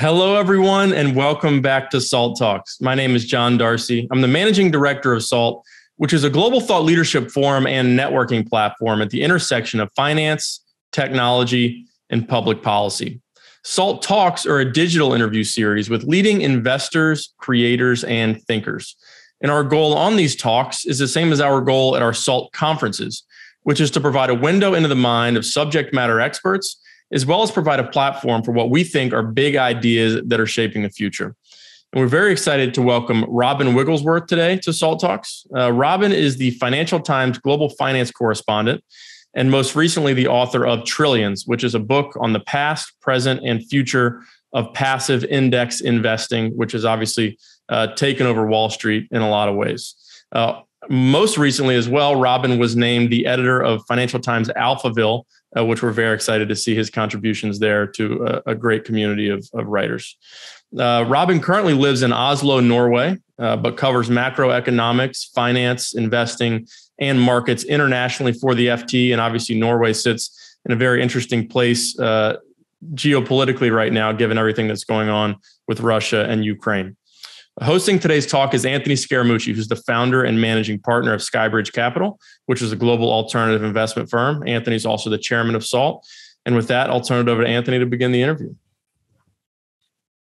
Hello, everyone, and welcome back to SALT Talks. My name is John Darcy. I'm the managing director of SALT, which is a global thought leadership forum and networking platform at the intersection of finance, technology, and public policy. SALT Talks are a digital interview series with leading investors, creators, and thinkers. And our goal on these talks is the same as our goal at our SALT conferences, which is to provide a window into the mind of subject matter experts, as well as provide a platform for what we think are big ideas that are shaping the future. And we're very excited to welcome Robin Wigglesworth today to SALT Talks. Uh, Robin is the Financial Times global finance correspondent and most recently the author of Trillions, which is a book on the past, present, and future of passive index investing, which has obviously uh, taken over Wall Street in a lot of ways. Uh, most recently, as well, Robin was named the editor of Financial Times Alphaville, uh, which we're very excited to see his contributions there to a, a great community of, of writers. Uh, Robin currently lives in Oslo, Norway, uh, but covers macroeconomics, finance, investing, and markets internationally for the FT. And obviously, Norway sits in a very interesting place uh, geopolitically right now, given everything that's going on with Russia and Ukraine. Hosting today's talk is Anthony Scaramucci, who's the founder and managing partner of Skybridge Capital, which is a global alternative investment firm. Anthony's also the chairman of SALT. And with that, I'll turn it over to Anthony to begin the interview.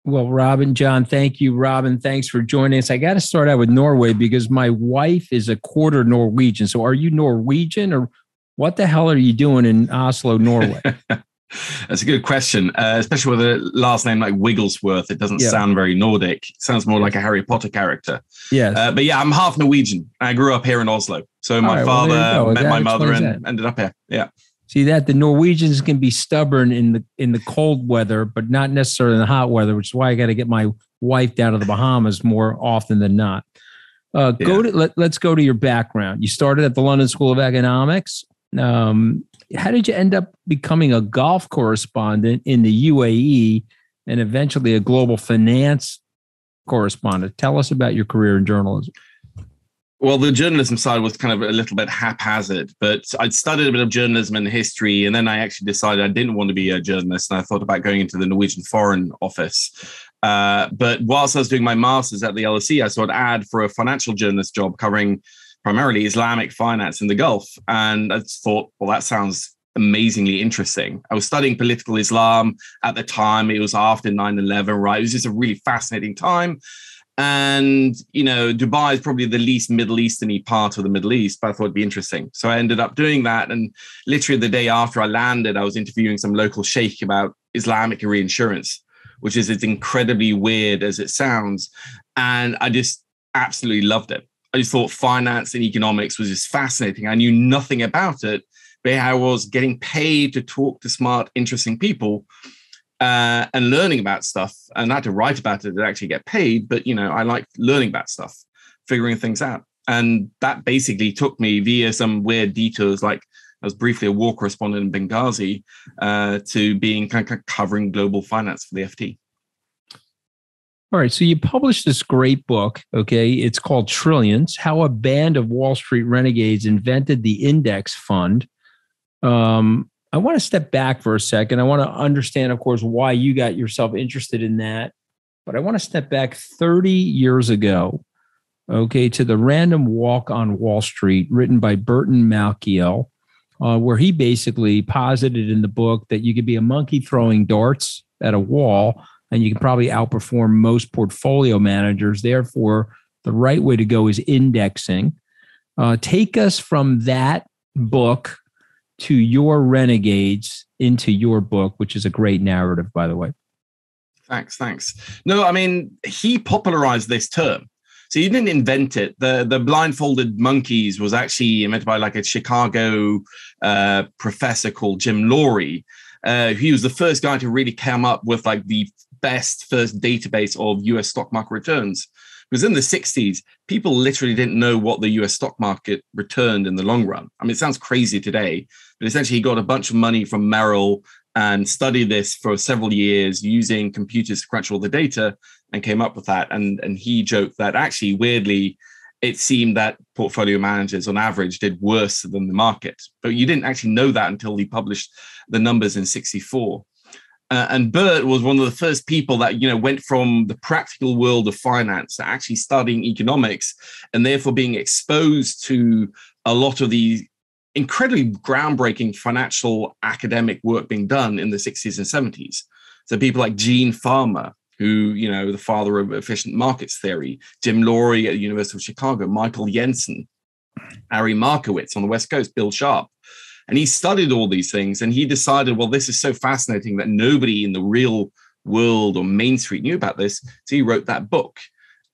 Well, Robin, John, thank you. Robin, thanks for joining us. I got to start out with Norway because my wife is a quarter Norwegian. So are you Norwegian or what the hell are you doing in Oslo, Norway? That's a good question, uh, especially with a last name like Wigglesworth. It doesn't yeah. sound very Nordic. It sounds more like a Harry Potter character. Yeah. Uh, but yeah, I'm half Norwegian. I grew up here in Oslo. So my right, father well, met that my mother and that. ended up here. Yeah. See that the Norwegians can be stubborn in the in the cold weather, but not necessarily in the hot weather, which is why I got to get my wife down to the Bahamas more often than not. Uh, go to let, us go to your background. You started at the London School of Economics. Um, how did you end up becoming a Gulf correspondent in the UAE and eventually a global finance correspondent? Tell us about your career in journalism. Well, the journalism side was kind of a little bit haphazard, but I'd studied a bit of journalism and history, and then I actually decided I didn't want to be a journalist, and I thought about going into the Norwegian Foreign Office. Uh, but whilst I was doing my master's at the LSE, I saw an ad for a financial journalist job covering primarily Islamic finance in the Gulf. And I thought, well, that sounds amazingly interesting. I was studying political Islam at the time. It was after 9 11, right? It was just a really fascinating time. And, you know, Dubai is probably the least Middle Easterny part of the Middle East, but I thought it'd be interesting. So I ended up doing that. And literally the day after I landed, I was interviewing some local sheikh about Islamic reinsurance, which is as incredibly weird as it sounds. And I just absolutely loved it. I just thought finance and economics was just fascinating. I knew nothing about it, but I was getting paid to talk to smart, interesting people uh, and learning about stuff. And I had to write about it to actually get paid. But, you know, I like learning about stuff, figuring things out. And that basically took me via some weird detours, like I was briefly a war correspondent in Benghazi, uh, to being kind of covering global finance for the FT. All right. So you published this great book. Okay. It's called Trillions How a Band of Wall Street Renegades Invented the Index Fund. Um, I want to step back for a second. I want to understand, of course, why you got yourself interested in that. But I want to step back 30 years ago, okay, to the Random Walk on Wall Street, written by Burton Malkiel, uh, where he basically posited in the book that you could be a monkey throwing darts at a wall and you can probably outperform most portfolio managers. Therefore, the right way to go is indexing. Uh, take us from that book to your renegades into your book, which is a great narrative, by the way. Thanks, thanks. No, I mean, he popularized this term. So he didn't invent it. The the blindfolded monkeys was actually invented by like a Chicago uh, professor called Jim Lorie. Uh, he was the first guy to really come up with like the best first database of US stock market returns. Because in the 60s, people literally didn't know what the US stock market returned in the long run. I mean, it sounds crazy today, but essentially he got a bunch of money from Merrill and studied this for several years using computers to crunch all the data and came up with that. And, and he joked that actually, weirdly, it seemed that portfolio managers on average did worse than the market. But you didn't actually know that until he published the numbers in 64. Uh, and Burt was one of the first people that you know went from the practical world of finance to actually studying economics, and therefore being exposed to a lot of the incredibly groundbreaking financial academic work being done in the 60s and 70s. So people like Gene Fama, who, you know, the father of efficient markets theory, Jim Lorie at the University of Chicago, Michael Jensen, Harry Markowitz on the West Coast, Bill Sharpe. And he studied all these things and he decided, well, this is so fascinating that nobody in the real world or Main Street knew about this. So he wrote that book.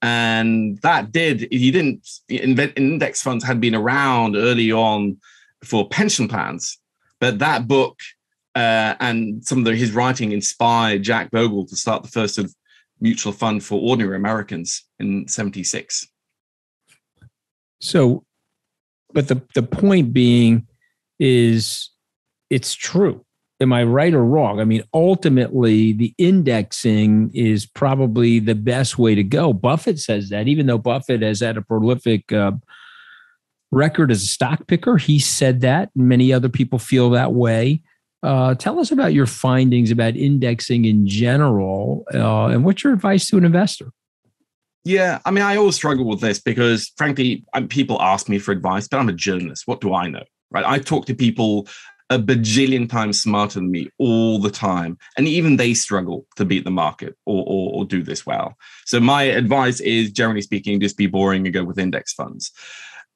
And that did, he didn't, index funds had been around early on for pension plans, but that book uh, and some of the, his writing inspired Jack Bogle to start the first of mutual fund for ordinary Americans in 76. So, but the, the point being is it's true. Am I right or wrong? I mean, ultimately, the indexing is probably the best way to go. Buffett says that, even though Buffett has had a prolific uh, record as a stock picker, he said that. Many other people feel that way. Uh, tell us about your findings about indexing in general, uh, and what's your advice to an investor? Yeah, I mean, I always struggle with this because, frankly, I'm, people ask me for advice, but I'm a journalist. What do I know? Right? I talk to people a bajillion times smarter than me all the time. And even they struggle to beat the market or, or, or, do this well. So my advice is generally speaking, just be boring and go with index funds.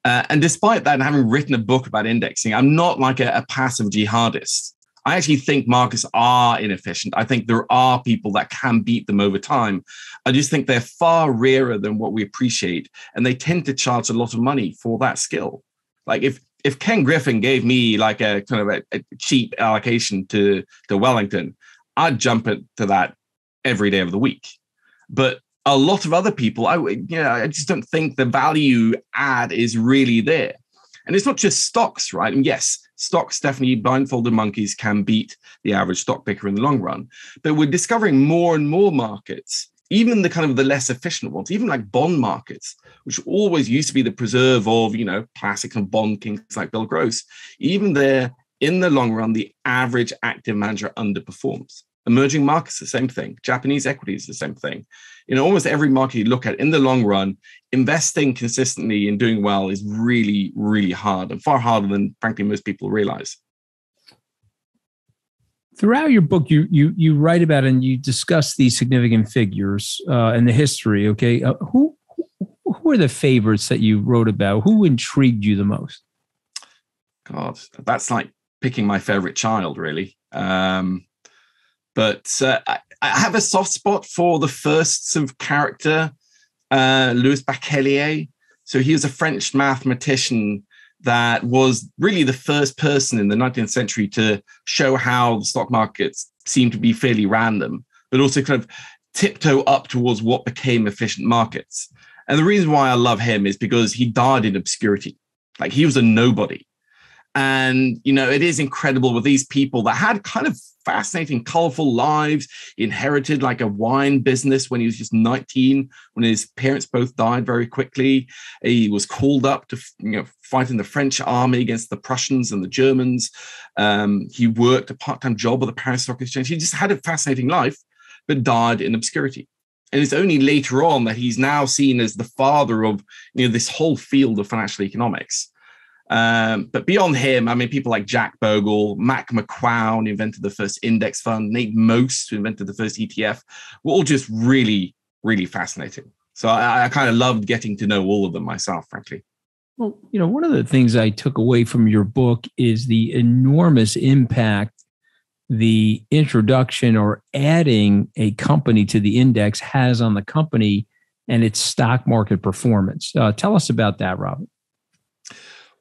Uh, and despite that, and having written a book about indexing, I'm not like a, a passive jihadist. I actually think markets are inefficient. I think there are people that can beat them over time. I just think they're far rarer than what we appreciate. And they tend to charge a lot of money for that skill. Like if if Ken Griffin gave me like a kind of a, a cheap allocation to to Wellington, I'd jump into that every day of the week. But a lot of other people, I you know, I just don't think the value add is really there. And it's not just stocks, right? And yes, stocks definitely blindfolded monkeys can beat the average stock picker in the long run. But we're discovering more and more markets even the kind of the less efficient ones, even like bond markets, which always used to be the preserve of, you know, classic and bond kings like Bill Gross, even there in the long run, the average active manager underperforms. Emerging markets, the same thing. Japanese equities, the same thing. In almost every market you look at in the long run, investing consistently and doing well is really, really hard and far harder than, frankly, most people realize throughout your book you you you write about and you discuss these significant figures uh, and the history okay? Uh, who who are the favorites that you wrote about? Who intrigued you the most? God that's like picking my favorite child really. Um, but uh, I, I, have a soft spot for the first sort of character uh, louis bachelier. So he was a french mathematician that was really the first person in the 19th century to show how the stock markets seemed to be fairly random, but also kind of tiptoe up towards what became efficient markets. And the reason why I love him is because he died in obscurity. Like he was a nobody. And, you know, it is incredible with these people that had kind of fascinating, colorful lives, he inherited like a wine business when he was just 19, when his parents both died very quickly. He was called up to, you know, fight in the French army against the Prussians and the Germans. Um, he worked a part-time job at the Paris Stock Exchange. He just had a fascinating life, but died in obscurity. And it's only later on that he's now seen as the father of you know this whole field of financial economics. Um, but beyond him, I mean, people like Jack Bogle, Mac McQuown invented the first index fund, Nate Most, who invented the first ETF, were all just really, really fascinating. So I, I kind of loved getting to know all of them myself, frankly. Well, you know, one of the things I took away from your book is the enormous impact the introduction or adding a company to the index has on the company and its stock market performance. Uh, tell us about that, Robert.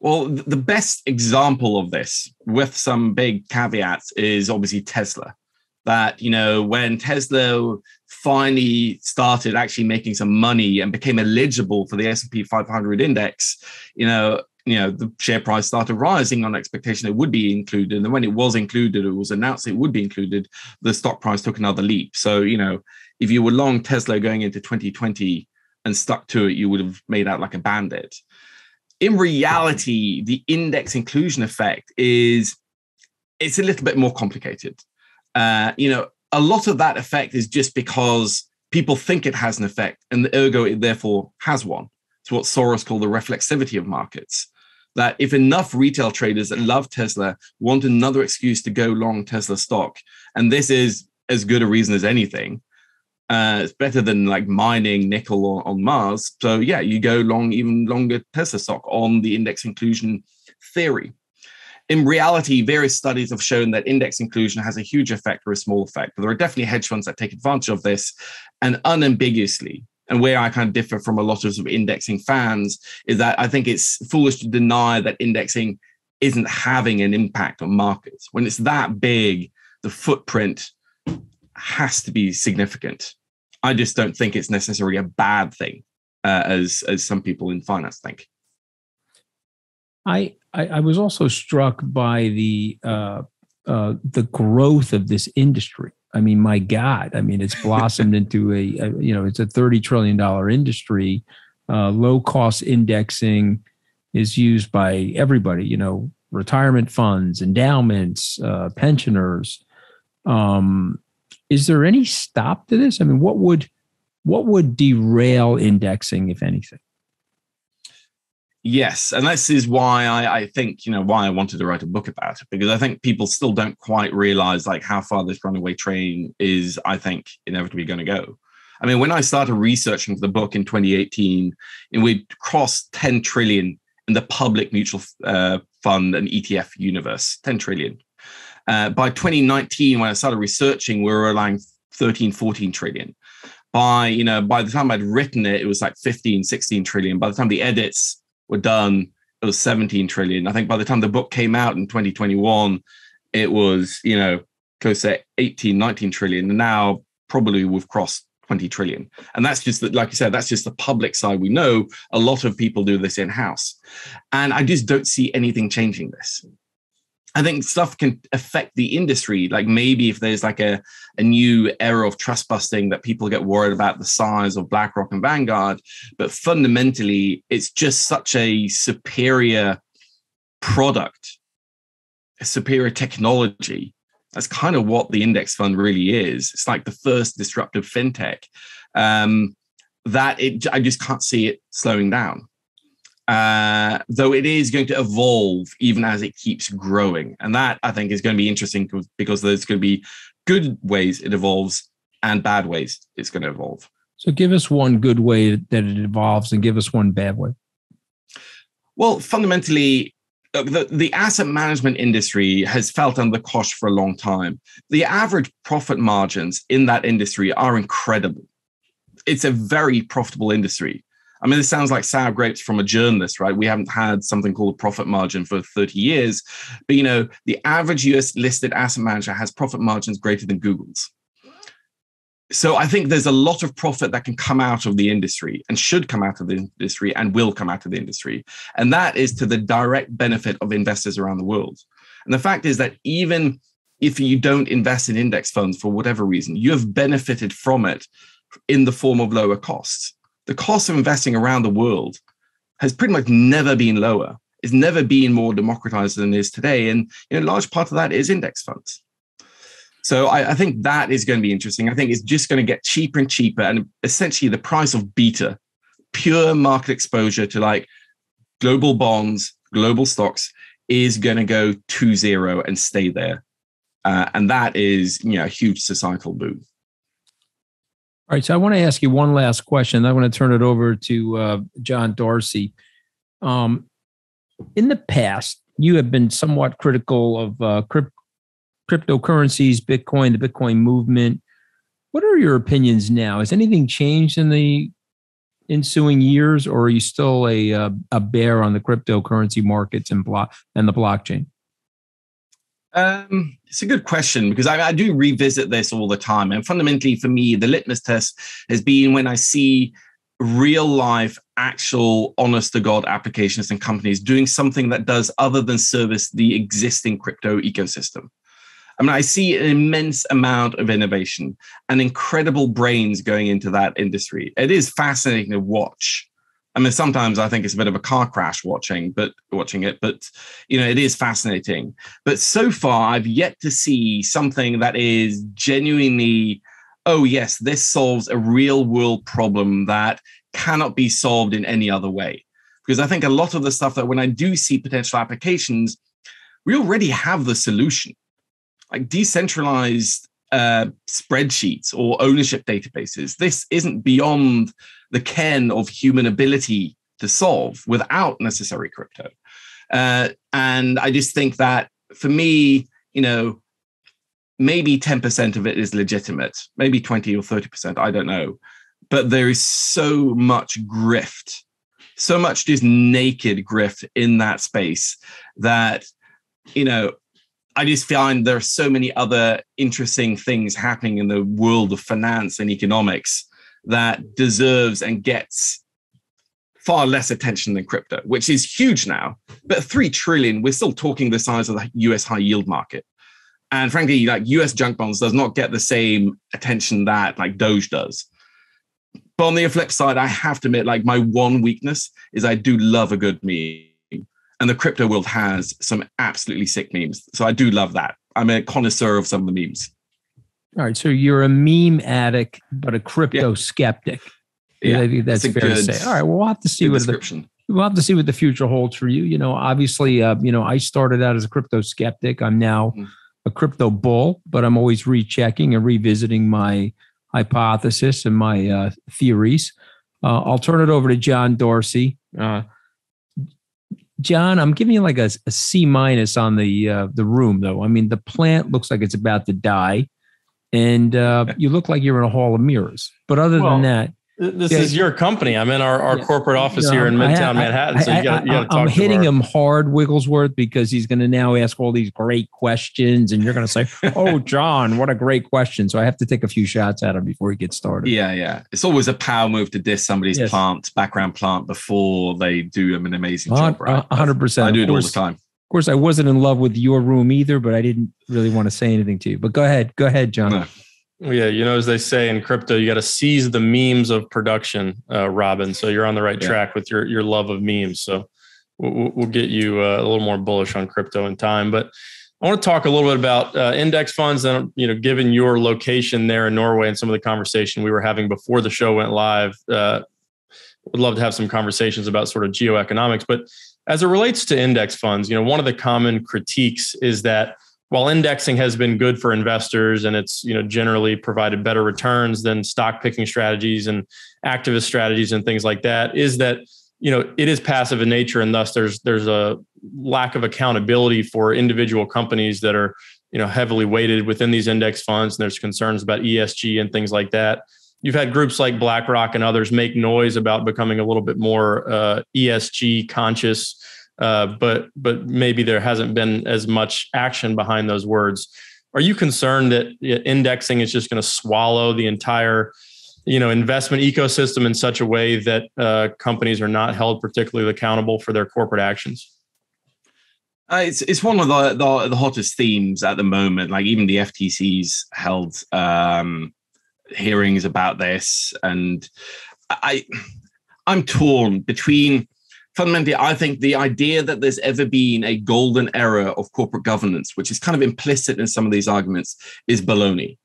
Well, the best example of this, with some big caveats, is obviously Tesla. That you know, when Tesla finally started actually making some money and became eligible for the S&P 500 index, you know, you know, the share price started rising on expectation it would be included. And when it was included, it was announced it would be included, the stock price took another leap. So, you know, if you were long Tesla going into 2020 and stuck to it, you would have made out like a bandit in reality, the index inclusion effect is it's a little bit more complicated. Uh, you know, a lot of that effect is just because people think it has an effect, and ergo it therefore has one. It's what Soros called the reflexivity of markets. That if enough retail traders that love Tesla want another excuse to go long Tesla stock, and this is as good a reason as anything, uh, it's better than like mining nickel on, on Mars. So yeah, you go long, even longer Tesla stock on the index inclusion theory. In reality, various studies have shown that index inclusion has a huge effect or a small effect. But there are definitely hedge funds that take advantage of this, and unambiguously, and where I kind of differ from a lot of, sort of indexing fans is that I think it's foolish to deny that indexing isn't having an impact on markets. When it's that big, the footprint has to be significant. I just don't think it's necessarily a bad thing, uh, as as some people in finance think. I I, I was also struck by the uh, uh, the growth of this industry. I mean, my God! I mean, it's blossomed into a, a, you know it's a thirty trillion dollar industry. Uh, low cost indexing is used by everybody. You know, retirement funds, endowments, uh, pensioners. Um, is there any stop to this? I mean, what would what would derail indexing, if anything? Yes, and this is why I, I, think you know why I wanted to write a book about it because I think people still don't quite realize like how far this runaway train is. I think inevitably going to go. I mean, when I started researching the book in 2018, and we crossed 10 trillion in the public mutual uh, fund and ETF universe, 10 trillion. Uh, by 2019, when I started researching, we were around 13, 14 trillion. By, you know, by the time I'd written it, it was like 15, 16 trillion. By the time the edits were done, it was 17 trillion. I think by the time the book came out in 2021, it was, you know, close to 18, 19 trillion. And now probably we've crossed 20 trillion. And that's just that, like I said, that's just the public side. We know a lot of people do this in house. And I just don't see anything changing this. I think stuff can affect the industry. Like maybe if there's like a, a new era of trust busting that people get worried about the size of BlackRock and Vanguard. But fundamentally, it's just such a superior product, a superior technology. That's kind of what the index fund really is. It's like the first disruptive fintech. Um, that it, I just can't see it slowing down uh, though it is going to evolve even as it keeps growing. And that I think is going to be interesting because there's going to be good ways it evolves and bad ways it's going to evolve. So give us one good way that it evolves and give us one bad way. Well, fundamentally, the, the asset management industry has felt under the cosh for a long time. The average profit margins in that industry are incredible. It's a very profitable industry. I mean, this sounds like sour grapes from a journalist, right? We haven't had something called a profit margin for 30 years. But, you know, the average US listed asset manager has profit margins greater than Google's. So I think there's a lot of profit that can come out of the industry and should come out of the industry and will come out of the industry. And that is to the direct benefit of investors around the world. And the fact is that even if you don't invest in index funds for whatever reason, you have benefited from it in the form of lower costs the cost of investing around the world has pretty much never been lower. It's never been more democratized than it is today. And you know, a large part of that is index funds. So I, I think that is going to be interesting. I think it's just going to get cheaper and cheaper. And essentially the price of beta, pure market exposure to like global bonds, global stocks, is going to go to zero and stay there. Uh, and that is you know a huge societal boom. All right, so I want to ask you one last question. I want to turn it over to uh, John Darcy. Um, in the past, you have been somewhat critical of uh, crypt- cryptocurrencies, Bitcoin, the Bitcoin movement. What are your opinions now? Has anything changed in the ensuing years, or are you still a uh, a bear on the cryptocurrency markets and block and the blockchain? Um, it's a good question because I, I, do revisit this all the time. And fundamentally, for me, the litmus test has been when I see real life, actual, honest to God applications and companies doing something that does other than service the existing crypto ecosystem. I mean, I see an immense amount of innovation and incredible brains going into that industry. It is fascinating to watch I mean, sometimes I think it's a bit of a car crash watching, but watching it, but you know, it is fascinating. But so far, I've yet to see something that is genuinely, oh yes, this solves a real world problem that cannot be solved in any other way. Because I think a lot of the stuff that when I do see potential applications, we already have the solution. Like decentralized uh, spreadsheets or ownership databases. This isn't beyond the ken of human ability to solve without necessary crypto. Uh, and I just think that for me, you know, maybe 10% of it is legitimate, maybe 20 or 30%, I don't know. But there is so much grift, so much just naked grift in that space that, you know, I just find there are so many other interesting things happening in the world of finance and economics that deserves and gets far less attention than crypto, which is huge now. But three trillion, we're still talking the size of the US high yield market. And frankly, like US junk bonds does not get the same attention that like Doge does. But on the flip side, I have to admit, like my one weakness is I do love a good meme. And the crypto world has some absolutely sick memes. So I do love that. I'm a connoisseur of some of the memes. All right. So you're a meme addict, but a crypto yeah. skeptic. Yeah, I think that's, that's fair to say. All right. Well, we'll have to see what the, we'll have to see what the future holds for you. You know, obviously, uh, you know, I started out as a crypto skeptic. I'm now mm. a crypto bull, but I'm always rechecking and revisiting my hypothesis and my uh, theories. Uh, I'll turn it over to John Darcy. John, I'm giving you like a, a C minus on the uh, the room, though. I mean, the plant looks like it's about to die and uh, you look like you're in a hall of mirrors. But other well, than that, this yeah, is your company. I'm in our, our yeah, corporate office here in Midtown I, Manhattan. So you got to talk. To I'm hitting our... him hard, Wigglesworth, because he's going to now ask all these great questions, and you're going to say, "Oh, John, what a great question!" So I have to take a few shots at him before he gets started. Yeah, yeah. It's always a power move to diss somebody's yes. plant, background plant, before they do an amazing job. Right? 100. percent I do it all the time Of course, I wasn't in love with your room either, but I didn't really want to say anything to you. But go ahead, go ahead, John. No. Yeah, you know, as they say in crypto, you got to seize the memes of production, uh, Robin. So you're on the right yeah. track with your your love of memes. So we'll, we'll get you uh, a little more bullish on crypto in time. But I want to talk a little bit about uh, index funds, and you know, given your location there in Norway and some of the conversation we were having before the show went live, uh, would love to have some conversations about sort of geoeconomics. But as it relates to index funds, you know, one of the common critiques is that while indexing has been good for investors and it's you know generally provided better returns than stock picking strategies and activist strategies and things like that, is that you know it is passive in nature and thus there's there's a lack of accountability for individual companies that are you know heavily weighted within these index funds. And there's concerns about ESG and things like that. You've had groups like BlackRock and others make noise about becoming a little bit more uh, ESG conscious, uh, but but maybe there hasn't been as much action behind those words. Are you concerned that indexing is just going to swallow the entire you know investment ecosystem in such a way that uh, companies are not held particularly accountable for their corporate actions? Uh, it's it's one of the, the, the hottest themes at the moment. Like even the FTC's held um, hearings about this, and I I'm torn between fundamentally, I think the idea that there's ever been a golden era of corporate governance, which is kind of implicit in some of these arguments, is baloney.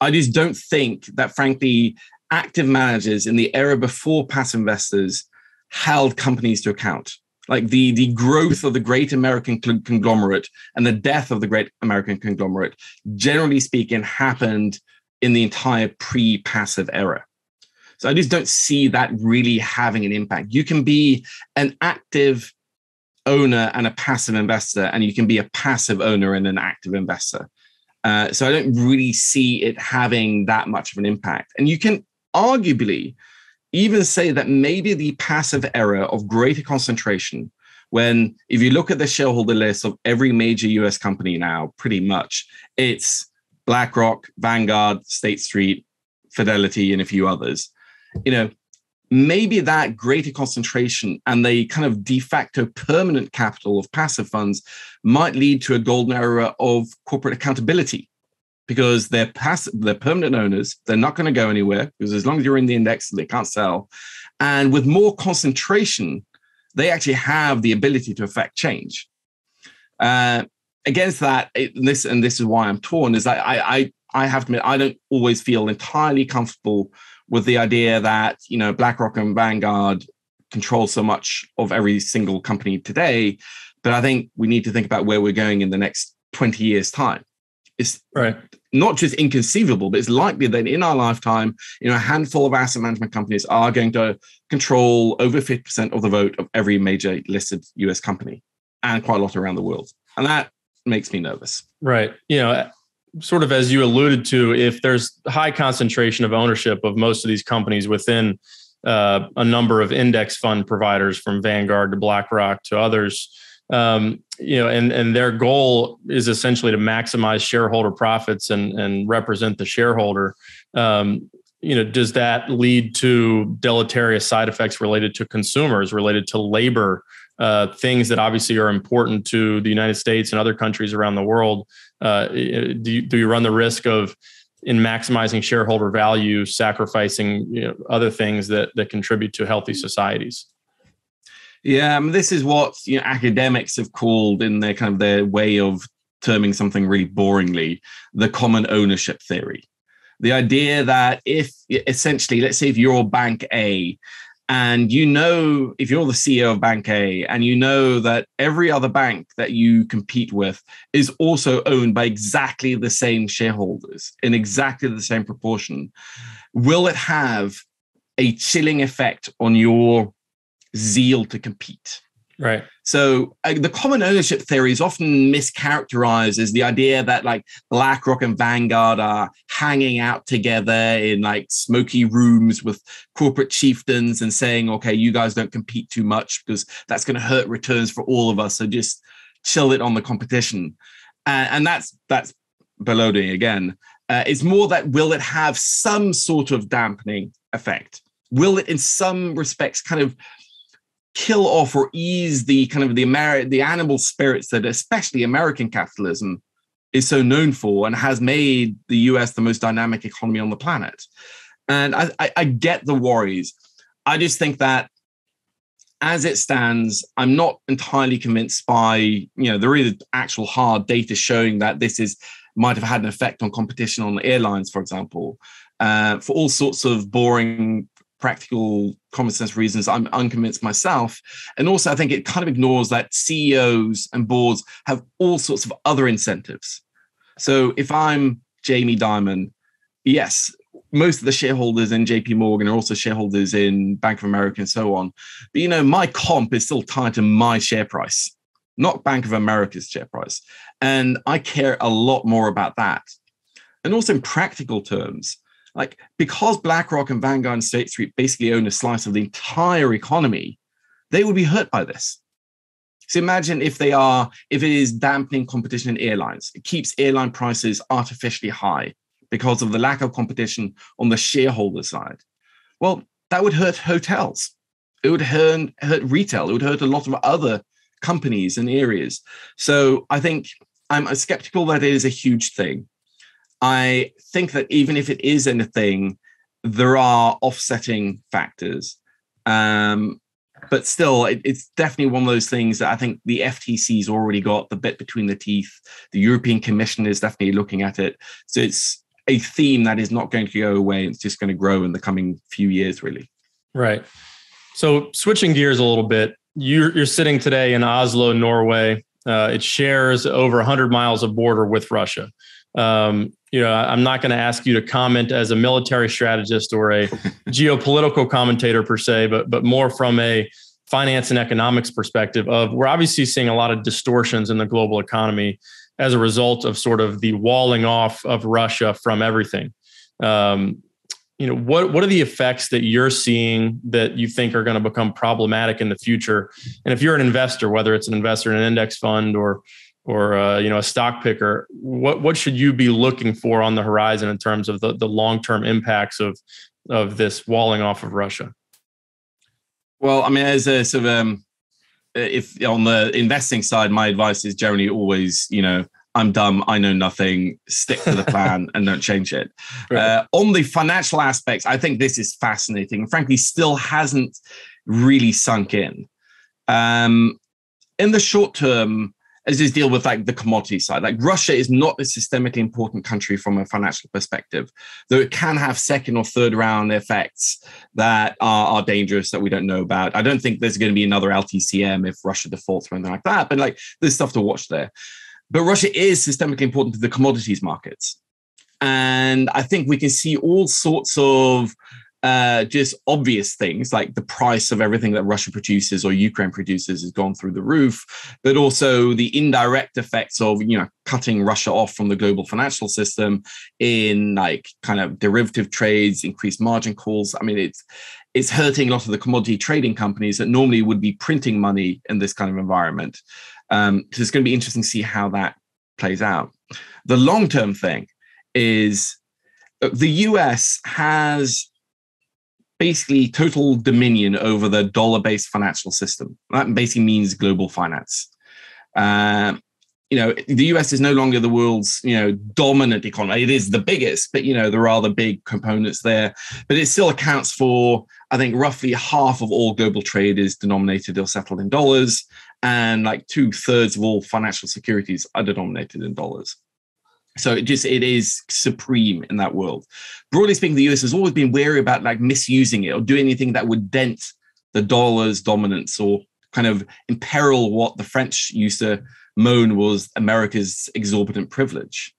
I just don't think that, frankly, active managers in the era before passive investors held companies to account. Like the, the growth of the great American conglomerate and the death of the great American conglomerate, generally speaking, happened in the entire pre passive era. So I just don't see that really having an impact. You can be an active owner and a passive investor, and you can be a passive owner and an active investor. Uh, so I don't really see it having that much of an impact. And you can arguably even say that maybe the passive era of greater concentration, when if you look at the shareholder list of every major US company now, pretty much it's BlackRock, Vanguard, State Street, Fidelity, and a few others. You know, maybe that greater concentration and the kind of de facto permanent capital of passive funds might lead to a golden era of corporate accountability because they're passive, they're permanent owners. They're not going to go anywhere because as long as you're in the index, they can't sell. And with more concentration, they actually have the ability to affect change. Uh, against that, it, this and this is why I'm torn, is that I, I I have to admit I don't always feel entirely comfortable with the idea that you know BlackRock and Vanguard control so much of every single company today. But I think we need to think about where we're going in the next 20 years' time. It's right. not just inconceivable, but it's likely that in our lifetime, you know, a handful of asset management companies are going to control over 50% of the vote of every major listed US company and quite a lot around the world. And that makes me nervous. Right. You know, sort of as you alluded to, if there's high concentration of ownership of most of these companies within uh, a number of index fund providers from Vanguard to BlackRock to others. Um, you know, and and their goal is essentially to maximize shareholder profits and and represent the shareholder. Um, you know, does that lead to deleterious side effects related to consumers, related to labor, uh, things that obviously are important to the United States and other countries around the world? Uh, do you, do you run the risk of in maximizing shareholder value, sacrificing you know, other things that that contribute to healthy societies. Yeah, I mean, this is what you know, academics have called in their kind of their way of terming something really boringly the common ownership theory. The idea that if essentially, let's say if you're bank A and you know, if you're the CEO of Bank A and you know that every other bank that you compete with is also owned by exactly the same shareholders in exactly the same proportion, will it have a chilling effect on your zeal to compete? Right. So uh, the common ownership theory is often mischaracterized as the idea that like BlackRock and Vanguard are hanging out together in like smoky rooms with corporate chieftains and saying, okay, you guys don't compete too much because that's going to hurt returns for all of us. So just chill it on the competition. Uh, and that's that's baloney again. Uh, it's more that will it have some sort of dampening effect? Will it, in some respects, kind of kill off or ease the kind of the Ameri- the animal spirits that especially American capitalism is so known for and has made the US the most dynamic economy on the planet. And I, I, I get the worries. I just think that as it stands, I'm not entirely convinced by, you know, there is actual hard data showing that this is might have had an effect on competition on the airlines, for example, uh, for all sorts of boring practical common sense reasons i'm unconvinced myself. And also i think it kind of ignores that ceos and boards have all sorts of other incentives. So if i'm jamie dimon yes most of the shareholders in jp morgan are also shareholders in bank of america and so on. But you know my comp is still tied to my share price not bank of america's share price. And i care a lot more about that. And also in practical terms like because BlackRock and Vanguard and State Street basically own a slice of the entire economy, they would be hurt by this. So imagine if they are, if it is dampening competition in airlines, it keeps airline prices artificially high because of the lack of competition on the shareholder side. Well, that would hurt hotels. It would hurt, hurt retail. It would hurt a lot of other companies and areas. So I think I'm skeptical that it is a huge thing. I think that even if it is anything, there are offsetting factors. Um, but still, it, it's definitely one of those things that I think the FTC's already got the bit between the teeth. The European Commission is definitely looking at it. So it's a theme that is not going to go away. It's just going to grow in the coming few years, really. Right. So switching gears a little bit, you're, you're sitting today in Oslo, Norway. Uh, it shares over 100 miles of border with Russia. Um, you know, I'm not going to ask you to comment as a military strategist or a geopolitical commentator per se, but but more from a finance and economics perspective of we're obviously seeing a lot of distortions in the global economy as a result of sort of the walling off of Russia from everything. Um, you know, what what are the effects that you're seeing that you think are going to become problematic in the future? And if you're an investor, whether it's an investor in an index fund or or uh, you know a stock picker what what should you be looking for on the horizon in terms of the, the long-term impacts of of this walling off of russia well i mean as a sort of um, if on the investing side my advice is generally always you know I'm dumb. I know nothing. Stick to the plan and don't change it. Right. Uh, on the financial aspects, I think this is fascinating. And frankly, still hasn't really sunk in. Um, in the short term, is deal with like the commodity side. Like Russia is not a systemically important country from a financial perspective, though it can have second or third round effects that are, are dangerous that we don't know about. I don't think there's going to be another LTCM if Russia defaults or anything like that, but like there's stuff to watch there. But Russia is systemically important to the commodities markets. And I think we can see all sorts of uh, just obvious things like the price of everything that Russia produces or Ukraine produces has gone through the roof, but also the indirect effects of you know cutting Russia off from the global financial system in like kind of derivative trades, increased margin calls. I mean, it's it's hurting a lot of the commodity trading companies that normally would be printing money in this kind of environment. Um, so it's going to be interesting to see how that plays out. The long term thing is uh, the US has basically total dominion over the dollar based financial system. That basically means global finance. Uh, you know, the US is no longer the world's, you know, dominant economy. It is the biggest, but, you know, there are other big components there. But it still accounts for, I think, roughly half of all global trade is denominated or settled in dollars. And like two thirds of all financial securities are denominated in dollars. So it just it is supreme in that world. Broadly speaking, the US has always been wary about like misusing it or doing anything that would dent the dollar's dominance or kind of imperil what the French used to moan was America's exorbitant privilege.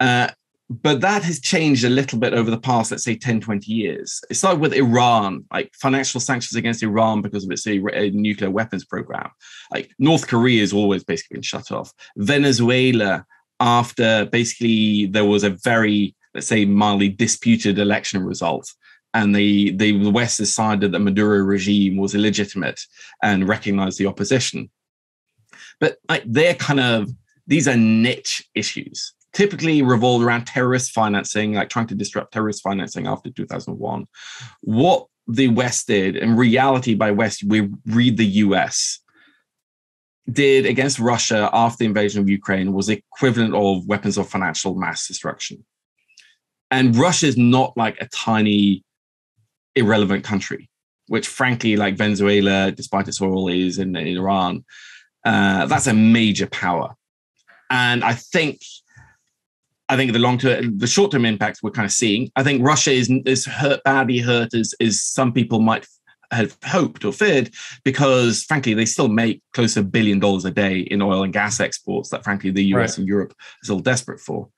Uh, but that has changed a little bit over the past, let's say, 10, 20 years. It started with Iran, like financial sanctions against Iran because of its a nuclear weapons program. Like North Korea has always basically been shut off. Venezuela after basically there was a very, let's say, mildly disputed election result. And the, the West decided that Maduro regime was illegitimate and recognized the opposition. But like, they're kind of, these are niche issues typically revolved around terrorist financing, like trying to disrupt terrorist financing after 2001. What the West did, in reality, by West, we read the US, did against Russia after the invasion of Ukraine was equivalent of weapons of financial mass destruction. And Russia is not like a tiny, irrelevant country, which frankly, like Venezuela, despite its oil, is in, in Iran. Uh, that's a major power. And I think I think the long term, the short term impacts we're kind of seeing. I think Russia is is hurt badly hurt as as some people might had hoped or feared because frankly they still make close to a billion dollars a day in oil and gas exports that frankly the us right. and europe is all desperate for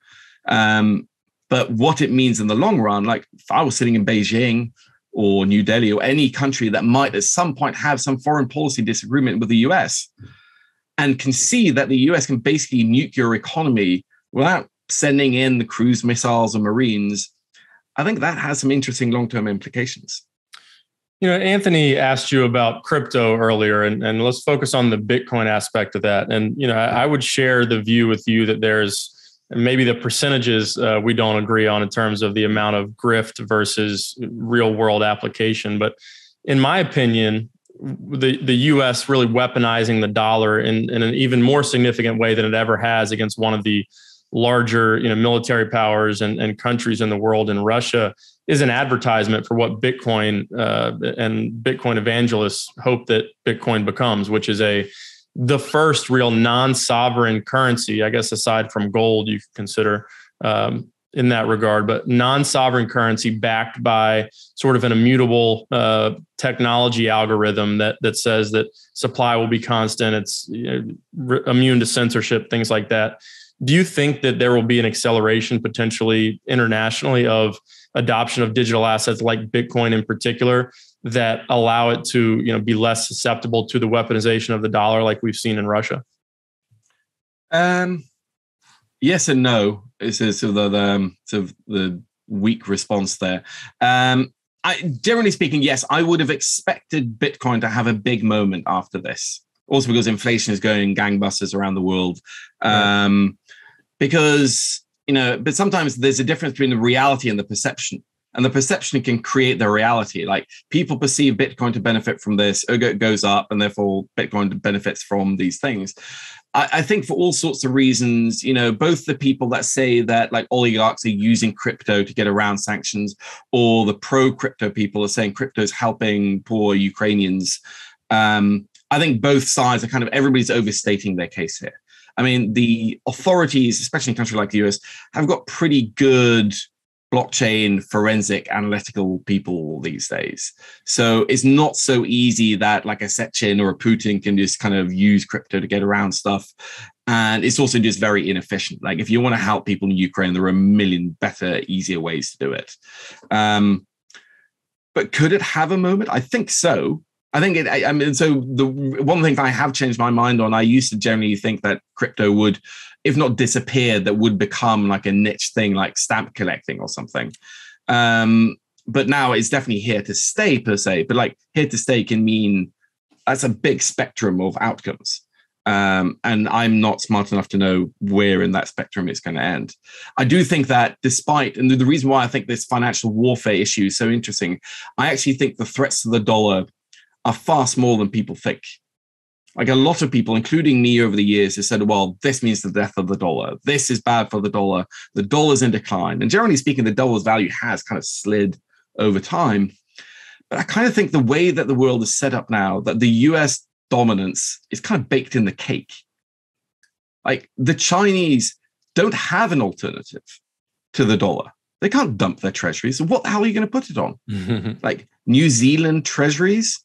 um, but what it means in the long run like if i was sitting in beijing or new delhi or any country that might at some point have some foreign policy disagreement with the us and can see that the us can basically nuke your economy without sending in the cruise missiles and marines i think that has some interesting long-term implications you know, Anthony asked you about crypto earlier, and, and let's focus on the Bitcoin aspect of that. And, you know, I, I would share the view with you that there's maybe the percentages uh, we don't agree on in terms of the amount of grift versus real world application. But in my opinion, the, the US really weaponizing the dollar in, in an even more significant way than it ever has against one of the larger you know military powers and, and countries in the world in russia is an advertisement for what bitcoin uh, and bitcoin evangelists hope that bitcoin becomes which is a the first real non-sovereign currency i guess aside from gold you could consider um, in that regard but non-sovereign currency backed by sort of an immutable uh, technology algorithm that that says that supply will be constant it's you know, immune to censorship things like that. Do you think that there will be an acceleration potentially internationally of adoption of digital assets like Bitcoin in particular that allow it to you know be less susceptible to the weaponization of the dollar like we've seen in Russia? Um, yes and no is sort of the, the, sort of the weak response there. Um, I, generally speaking, yes, I would have expected Bitcoin to have a big moment after this. Also, because inflation is going gangbusters around the world. Um, because you know but sometimes there's a difference between the reality and the perception and the perception can create the reality. Like people perceive Bitcoin to benefit from this, it goes up, and therefore Bitcoin benefits from these things. I, I, think for all sorts of reasons, you know, both the people that say that like oligarchs are using crypto to get around sanctions, or the pro crypto people are saying crypto is helping poor Ukrainians. Um, I think both sides are kind of everybody's overstating their case here. I mean, the authorities, especially in countries like the US, have got pretty good blockchain forensic analytical people these days. So it's not so easy that like a Sechin or a Putin can just kind of use crypto to get around stuff. And it's also just very inefficient. Like if you want to help people in Ukraine, there are a million better, easier ways to do it. Um, but could it have a moment? I think so. I think it. I, I mean, so the one thing I have changed my mind on. I used to generally think that crypto would if not disappear, that would become like a niche thing, like stamp collecting or something. Um, but now it's definitely here to stay per se. But like here to stay can mean that's a big spectrum of outcomes. Um, and I'm not smart enough to know where in that spectrum it's going to end. I do think that despite, and the reason why I think this financial warfare issue is so interesting, I actually think the threats to the dollar are far smaller than people think like a lot of people, including me over the years, have said, well, this means the death of the dollar. This is bad for the dollar. The dollar's in decline. And generally speaking, the dollar's value has kind of slid over time. But I kind of think the way that the world is set up now, that the US dominance is kind of baked in the cake. Like the Chinese don't have an alternative to the dollar. They can't dump their treasuries. So what the hell are you going to put it on? like New Zealand treasuries,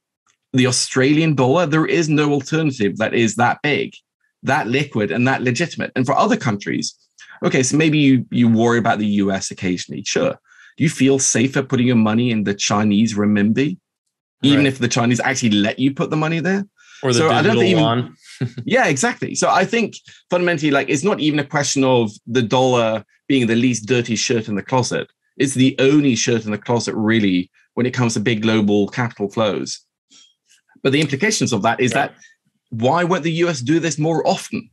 the Australian dollar, there is no alternative that is that big, that liquid, and that legitimate. And for other countries, okay, so maybe you you worry about the US occasionally. Sure. Do you feel safer putting your money in the Chinese renminbi, even right. if the Chinese actually let you put the money there? Or the so digital I don't think even, yeah, exactly. So I think fundamentally, like, it's not even a question of the dollar being the least dirty shirt in the closet. It's the only shirt in the closet, really, when it comes to big global capital flows. But the implications of that is that why won't the US do this more often?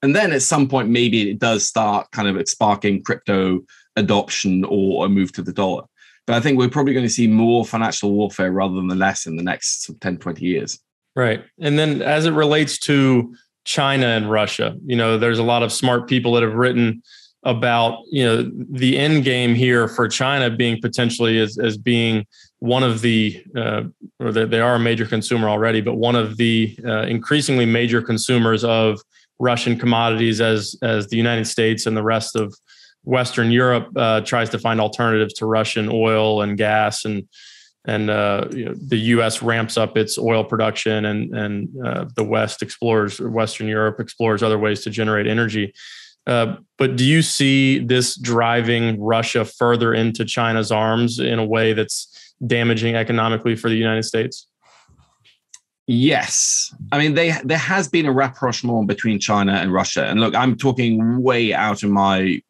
And then at some point, maybe it does start kind of sparking crypto adoption or a move to the dollar. But I think we're probably going to see more financial warfare rather than less in the next 10, 20 years. Right. And then as it relates to China and Russia, you know, there's a lot of smart people that have written about, you know, the end game here for China being potentially as, as being one of the, uh, or they are a major consumer already, but one of the uh, increasingly major consumers of Russian commodities as as the United States and the rest of Western Europe uh, tries to find alternatives to Russian oil and gas, and and uh, you know, the U.S. ramps up its oil production, and and uh, the West explores Western Europe explores other ways to generate energy. Uh, but do you see this driving Russia further into China's arms in a way that's damaging economically for the United States? Yes, I mean they there has been a rapprochement between China and Russia, and look, I'm talking way out of my you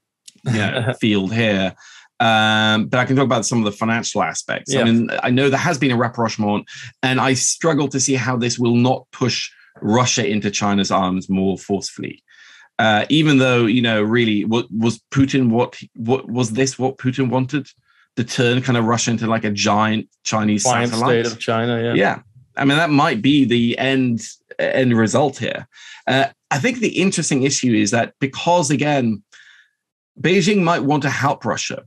know, field here, um, but I can talk about some of the financial aspects. Yeah. I mean, I know there has been a rapprochement, and I struggle to see how this will not push Russia into China's arms more forcefully. Uh, even though you know, really, what was Putin? What what was this? What Putin wanted? To turn kind of Russia into like a giant Chinese Client satellite. state of China. Yeah. Yeah. I mean, that might be the end end result here. Uh, I think the interesting issue is that because again, Beijing might want to help Russia,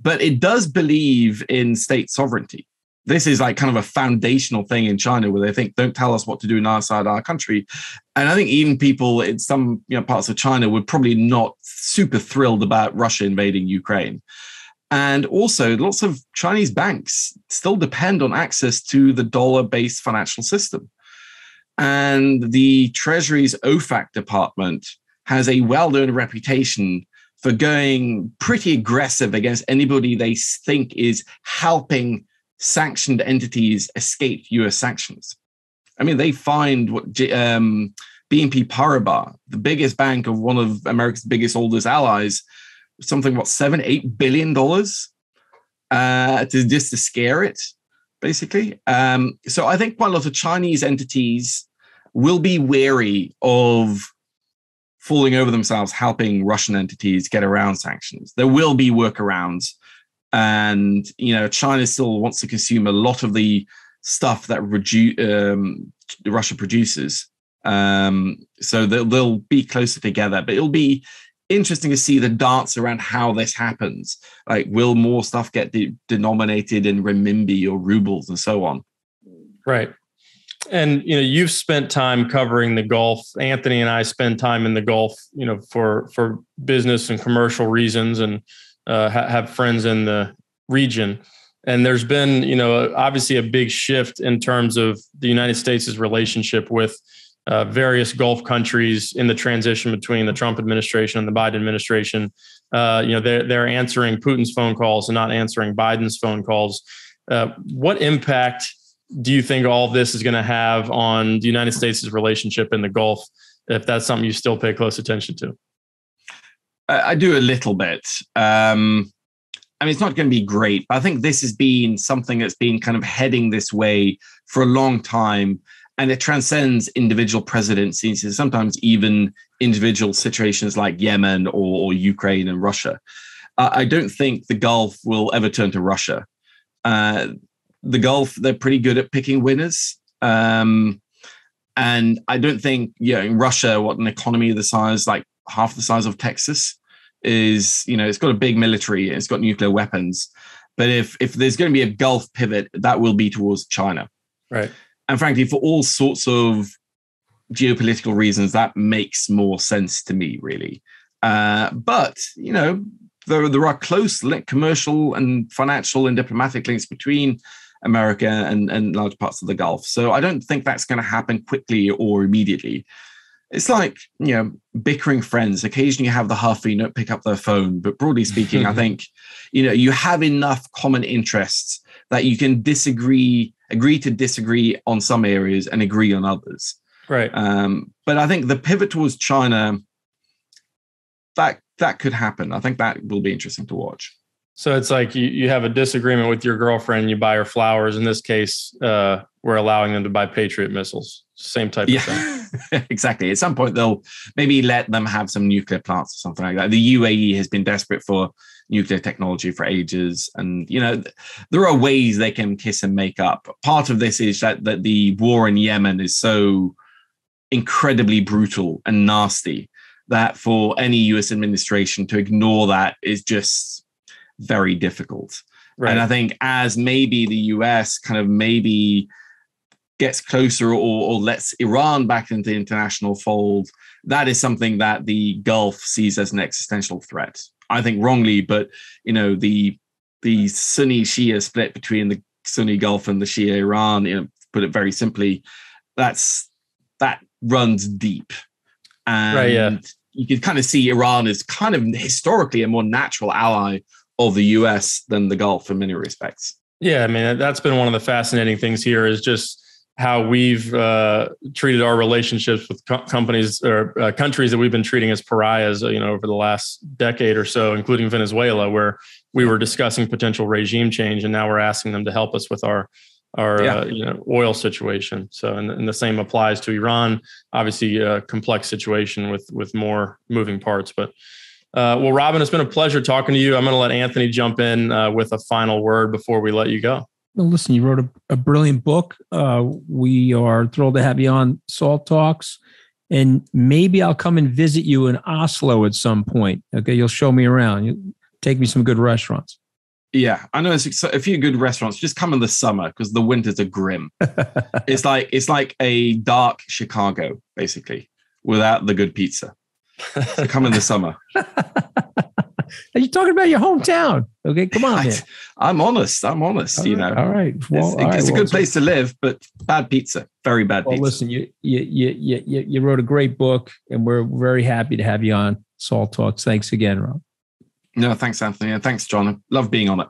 but it does believe in state sovereignty. This is like kind of a foundational thing in China where they think, don't tell us what to do in our side our country. And I think even people in some you know, parts of China were probably not super thrilled about Russia invading Ukraine. And also, lots of Chinese banks still depend on access to the dollar based financial system. And the Treasury's OFAC department has a well earned reputation for going pretty aggressive against anybody they think is helping sanctioned entities escape US sanctions. I mean, they find what um, BNP Paribas, the biggest bank of one of America's biggest oldest allies, something what seven, eight billion dollars uh, to just to scare it, basically. Um, so I think quite a lot of Chinese entities will be wary of falling over themselves helping Russian entities get around sanctions. There will be workarounds. and you know China still wants to consume a lot of the stuff that redu- um, Russia produces. Um, so they'll, they'll be closer together, but it'll be interesting to see the dance around how this happens. Like, will more stuff get de- denominated in renminbi or rubles and so on? Right. And you know, you've spent time covering the Gulf. Anthony and I spend time in the Gulf, you know, for for business and commercial reasons, and uh, ha- have friends in the region. And there's been, you know, obviously a big shift in terms of the United States' relationship with uh, various Gulf countries in the transition between the Trump administration and the Biden administration. Uh, you know, they're, they're answering Putin's phone calls and not answering Biden's phone calls. Uh, what impact do you think all this is going to have on the United States' relationship in the Gulf, if that's something you still pay close attention to? I do a little bit. Um, I mean, it's not going to be great, but I think this has been something that's been kind of heading this way for a long time. And it transcends individual presidencies and sometimes even individual situations like Yemen or, or Ukraine and Russia. Uh, I don't think the Gulf will ever turn to Russia. Uh, the Gulf, they're pretty good at picking winners. Um, and I don't think, you know, in Russia, what an economy the size, like half the size of Texas, is you know it's got a big military it's got nuclear weapons but if if there's going to be a gulf pivot that will be towards china right and frankly for all sorts of geopolitical reasons that makes more sense to me really. Uh, but you know there, there are close commercial and financial and diplomatic links between america and, and large parts of the gulf. So i don't think that's going to happen quickly or immediately. It's like you know bickering friends. Occasionally you have the huff you don't pick up their phone. But broadly speaking i think you know you have enough common interests that you can disagree agree to disagree on some areas and agree on others. Right. Um, but i think the pivot towards china that that could happen. I think that will be interesting to watch. So it's like you, you have a disagreement with your girlfriend you buy her flowers. In this case uh, we're allowing them to buy patriot missiles. Same type yeah. of thing. Exactly. At some point, they'll maybe let them have some nuclear plants or something like that. The UAE has been desperate for nuclear technology for ages, and you know there are ways they can kiss and make up. Part of this is that that the war in Yemen is so incredibly brutal and nasty that for any U.S. administration to ignore that is just very difficult. Right. And I think as maybe the US kind of maybe gets closer or, or lets Iran back into the international fold, that is something that the Gulf sees as an existential threat. I think wrongly, but you know the the Sunni Shia split between the Sunni Gulf and the Shia Iran, you know, put it very simply, that's that runs deep, and right, yeah. you can kind of see Iran as kind of historically a more natural ally of the U.S. than the Gulf in many respects. Yeah, I mean that's been one of the fascinating things here is just how we've uh, treated our relationships with co- companies or uh, countries that we've been treating as pariahs, you know, over the last decade or so, including Venezuela, where we were discussing potential regime change, and now we're asking them to help us with our our yeah. uh, you know oil situation. So, and, and, the same applies to Iran. Obviously, a complex situation with with more moving parts, but. Uh, well, Robin, it's been a pleasure talking to you. I'm going to let Anthony jump in uh, with a final word before we let you go well, listen, you wrote a, a brilliant book. Uh, we are thrilled to have you on Salt Talks. And maybe I'll come and visit you in Oslo at some point. Okay. You'll show me around. You take me some good restaurants. Yeah, I know it's a few good restaurants. Just come in the summer because the winters are grim. it's like it's like a dark Chicago, basically, without the good pizza. So come in the summer. Are you talking about your hometown? Okay, come on. I, am honest. I'm honest. All you know. All right. Well, it's, all it's right. a good well, place so, to live, but bad pizza. Very bad well, pizza. Listen, you, you you you you wrote a great book, and we're very happy to have you on Salt Talks. Thanks again, Rob. No, thanks, Anthony, and thanks, John. Love being on it.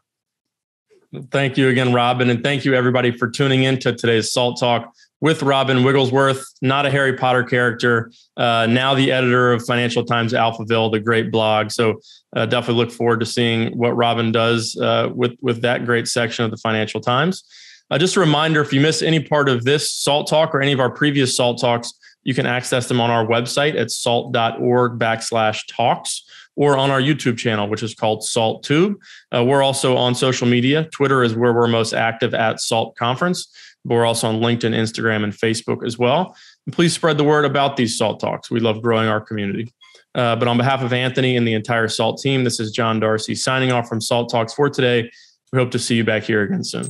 Thank you again, Robin, and thank you everybody for tuning in to today's Salt Talk with Robin Wigglesworth, not a Harry Potter character, uh, now the editor of Financial Times Alphaville, the great blog. So uh, definitely look forward to seeing what Robin does uh, with with that great section of the Financial Times. Uh, just a reminder: if you miss any part of this Salt Talk or any of our previous Salt Talks, You can access them on our website at salt.org backslash talks or on our YouTube channel, which is called Salt Tube. Uh, we're also on social media. Twitter is where we're most active at Salt Conference. But we're also on LinkedIn, Instagram, and Facebook as well. And please spread the word about these Salt Talks. We love growing our community. Uh, but on behalf of Anthony and the entire SALT team, this is John Darcy signing off from SALT Talks for today. We hope to see you back here again soon.